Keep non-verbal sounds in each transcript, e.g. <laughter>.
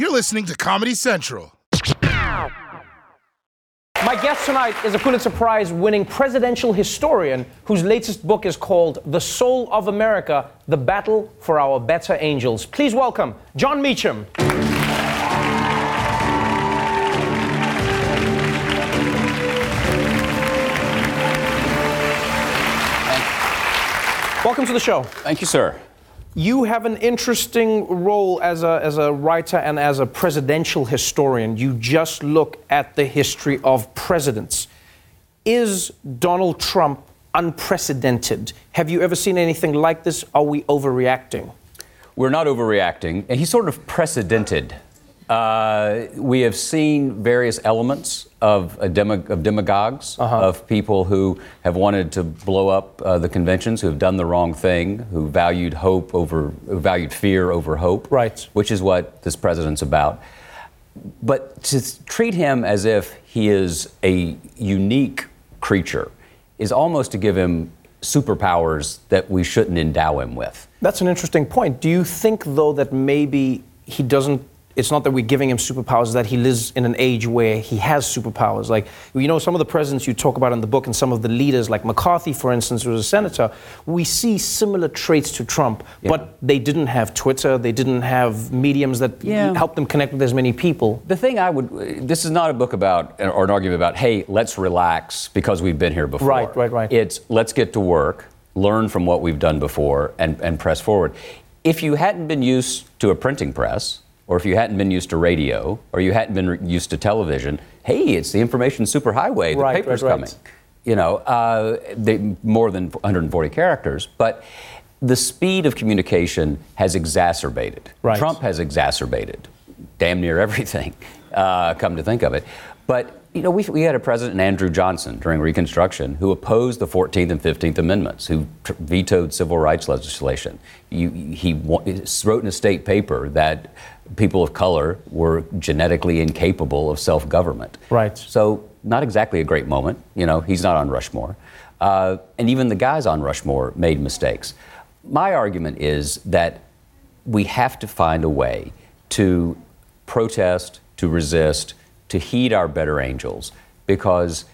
You're listening to Comedy Central. My guest tonight is a Pulitzer Prize winning presidential historian whose latest book is called The Soul of America The Battle for Our Better Angels. Please welcome Jon Meacham. Welcome to the show. Thank you, sir. You have an interesting role as a, as a writer and as a presidential historian. You just look at the history of presidents. Is Donald Trump unprecedented? Have you ever seen anything like this? Are we overreacting? We're not overreacting, and he's sort of precedented. Uh, we have seen various elements of, demo- of demagogues, Uh-huh. of people who have wanted to blow up uh, the conventions, who have done the wrong thing, who valued hope over, who valued fear over hope, Right. which is what this president's about. But to treat him as if he is a unique creature is almost to give him superpowers that we shouldn't endow him with. That's an interesting point. Do you think, though, that maybe he doesn't? It's not that we're giving him superpowers, that he lives in an age where he has superpowers. Like, you know, some of the presidents you talk about in the book and some of the leaders, like McCarthy, for instance, who was a senator, we see similar traits to Trump, but they didn't have Twitter, they didn't have mediums that Yeah. helped them connect with as many people. The thing I would, this is not a book about, or an argument about, hey, let's relax because we've been here before. Right, right, right. It's let's get to work, learn from what we've done before, and, and press forward. If you hadn't been used to a printing press, or if you hadn't been used to radio, or you hadn't been used to television, hey, it's the information superhighway. The Right, paper's right, right. coming. You know, uh, they, more than 140 characters, but the speed of communication has exacerbated. Right. Trump has exacerbated damn near everything, <laughs> uh, come to think of it. But you know, we, we had a president, Andrew Johnson, during Reconstruction, who opposed the 14th and 15th Amendments, who tr- vetoed civil rights legislation. You, he wrote in a state paper that people of color were genetically incapable of self-government. Right. So, not exactly a great moment. You know, he's not on Rushmore. Uh, and even the guys on Rushmore made mistakes. My argument is that we have to find a way to protest, to resist, to heed our better angels, because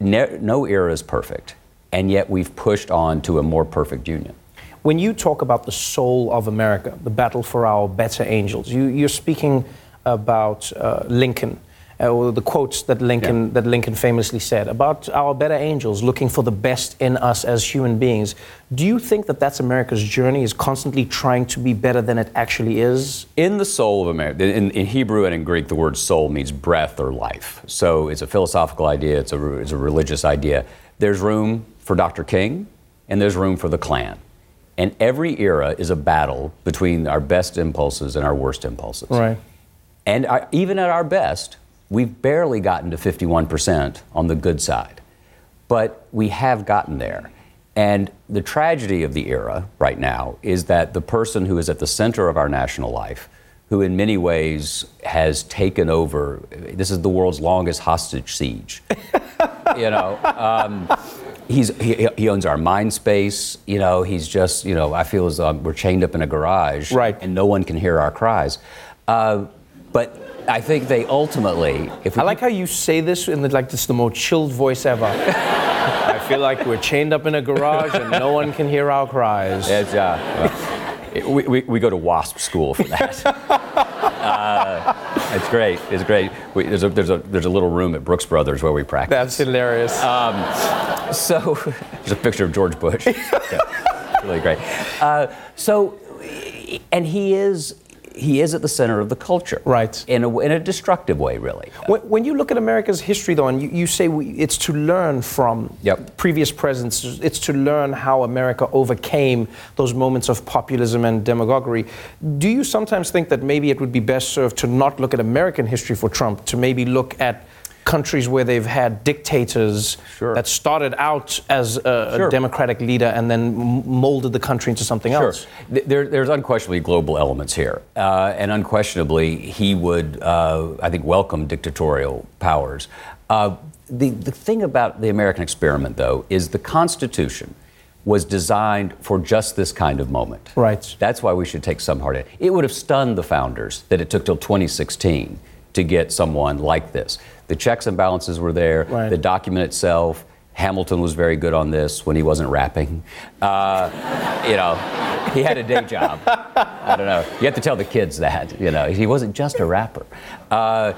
ne- no era is perfect, and yet we've pushed on to a more perfect union. When you talk about the soul of America, the battle for our better angels, you, you're speaking about uh, Lincoln, Uh, or the quotes that Lincoln, Yeah. that Lincoln famously said about our better angels looking for the best in us as human beings. Do you think that that's America's journey, is constantly trying to be better than it actually is? In the soul of America, in, in Hebrew and in Greek, the word soul means breath or life. So it's a philosophical idea, it's a, it's a religious idea. There's room for Dr. King, and there's room for the Klan. And every era is a battle between our best impulses and our worst impulses. Right. And our, even at our best, we've barely gotten to 51% on the good side. But we have gotten there. And the tragedy of the era right now is that the person who is at the center of our national life, who in many ways has taken over, this is the world's longest hostage siege. <laughs> you know, um, he's, he, he owns our mind space. You know, he's just, you know, I feel as though we're chained up in a garage Right. and no one can hear our cries. Uh, but I think they ultimately, if we I like how you say this in the, like this—the most chilled voice ever. I feel like we're chained up in a garage and no one can hear our cries. It's, uh, we, we, we go to WASP school for that. <laughs> uh, it's great. It's great. We, there's, a, there's, a, there's a little room at Brooks Brothers where we practice. That's hilarious. So there's a picture of George Bush. <laughs> Yeah, really great. Uh, so, and he is he is at the center of the culture, Right. In a, in a destructive way, really. When, when you look at America's history, though, and you, you say we, it's to learn from Yep. previous presidents, it's to learn how America overcame those moments of populism and demagoguery. Do you sometimes think that maybe it would be best served to not look at American history for Trump, to maybe look at countries where they've had dictators Sure. that started out as a, Sure. democratic leader and then molded the country into something Sure. else? There, there's unquestionably global elements here. Uh, and unquestionably, he would, uh, I think, welcome dictatorial powers. Uh, the, the thing about the American experiment, though, is the Constitution was designed for just this kind of moment. Right. That's why we should take some heart in it. It would have stunned the founders that it took till 2016 to get someone like this. The checks and balances were there. Right. The document itself. Hamilton was very good on this when he wasn't rapping. Uh, you know, he had a day job. I don't know. You have to tell the kids that. You know, he wasn't just a rapper. Uh,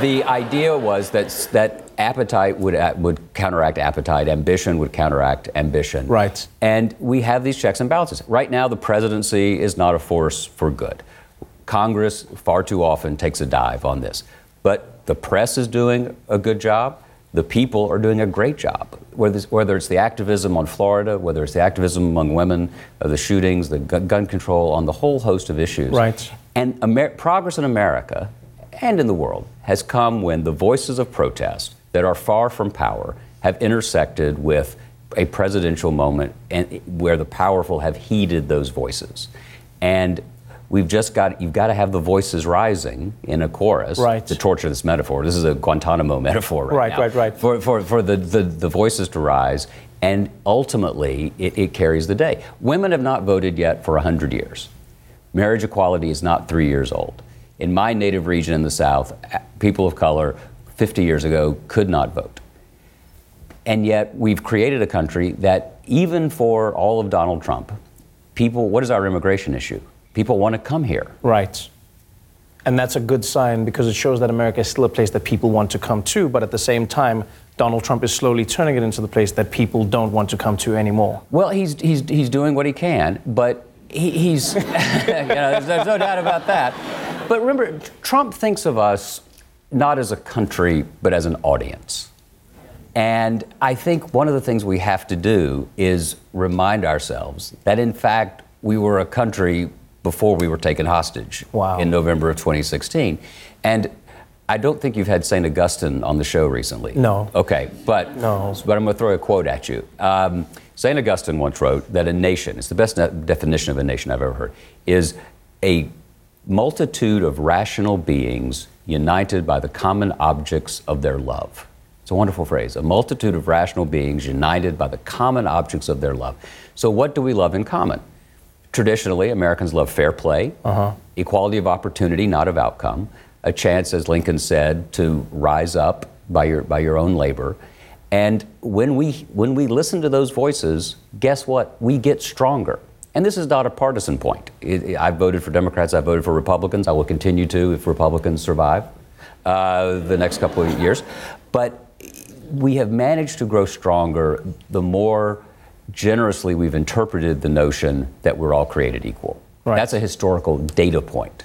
the idea was that that appetite would uh, would counteract appetite, ambition would counteract ambition. Right. And we have these checks and balances. Right now, the presidency is not a force for good. Congress far too often takes a dive on this. But the press is doing a good job. The people are doing a great job. Whether it's, whether it's the activism on Florida, whether it's the activism among women, uh, the shootings, the gu- gun control, on the whole host of issues. Right. And Amer- progress in America and in the world has come when the voices of protest that are far from power have intersected with a presidential moment and where the powerful have heeded those voices. And we've just got you've got to have the voices rising in a chorus Right. to torture this metaphor. This is a Guantanamo metaphor right, Right, now. right, right. For, for, for the, the, the voices to rise, and ultimately it, it carries the day. Women have not voted yet for 100 years. Marriage equality is not three years old. In my native region in the South, people of color 50 years ago could not vote. And yet we've created a country that, even for all of Donald Trump, people, what is our immigration issue? People want to come here. Right. And that's a good sign because it shows that America is still a place that people want to come to, but at the same time, Donald Trump is slowly turning it into the place that people don't want to come to anymore. Well, he's, he's, he's doing what he can, but he, he's, <laughs> you know, there's, there's no doubt about that. But remember, Trump thinks of us not as a country, but as an audience. And I think one of the things we have to do is remind ourselves that, in fact, we were a country before we were taken hostage Wow. in November of 2016. And I don't think you've had St. Augustine on the show recently. No. Okay, but No. but I'm going to throw a quote at you. Um, St. Augustine once wrote that a nation, it's the best definition of a nation I've ever heard, is a multitude of rational beings united by the common objects of their love. It's a wonderful phrase. A multitude of rational beings united by the common objects of their love. So, what do we love in common? Traditionally, Americans love fair play, equality of opportunity, not of outcome, a chance, as Lincoln said, to rise up by your, by your own labor. And when we, when we listen to those voices, guess what? We get stronger. And this is not a partisan point. It, I've voted for Democrats, I've voted for Republicans, I will continue to if Republicans survive uh, the next couple of years. But we have managed to grow stronger the more generously we've interpreted the notion that we're all created equal. Right. That's a historical data point.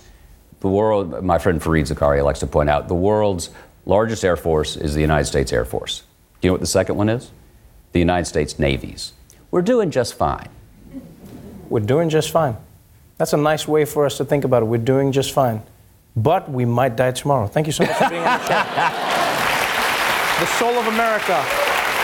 The world, my friend Fareed Zakaria likes to point out, the world's largest air force is the United States Air Force. Do you know what the second one is? The United States Navies. We're doing just fine. We're doing just fine. That's a nice way for us to think about it. We're doing just fine. But we might die tomorrow. Thank you so much for being on the show. <laughs> the Soul of America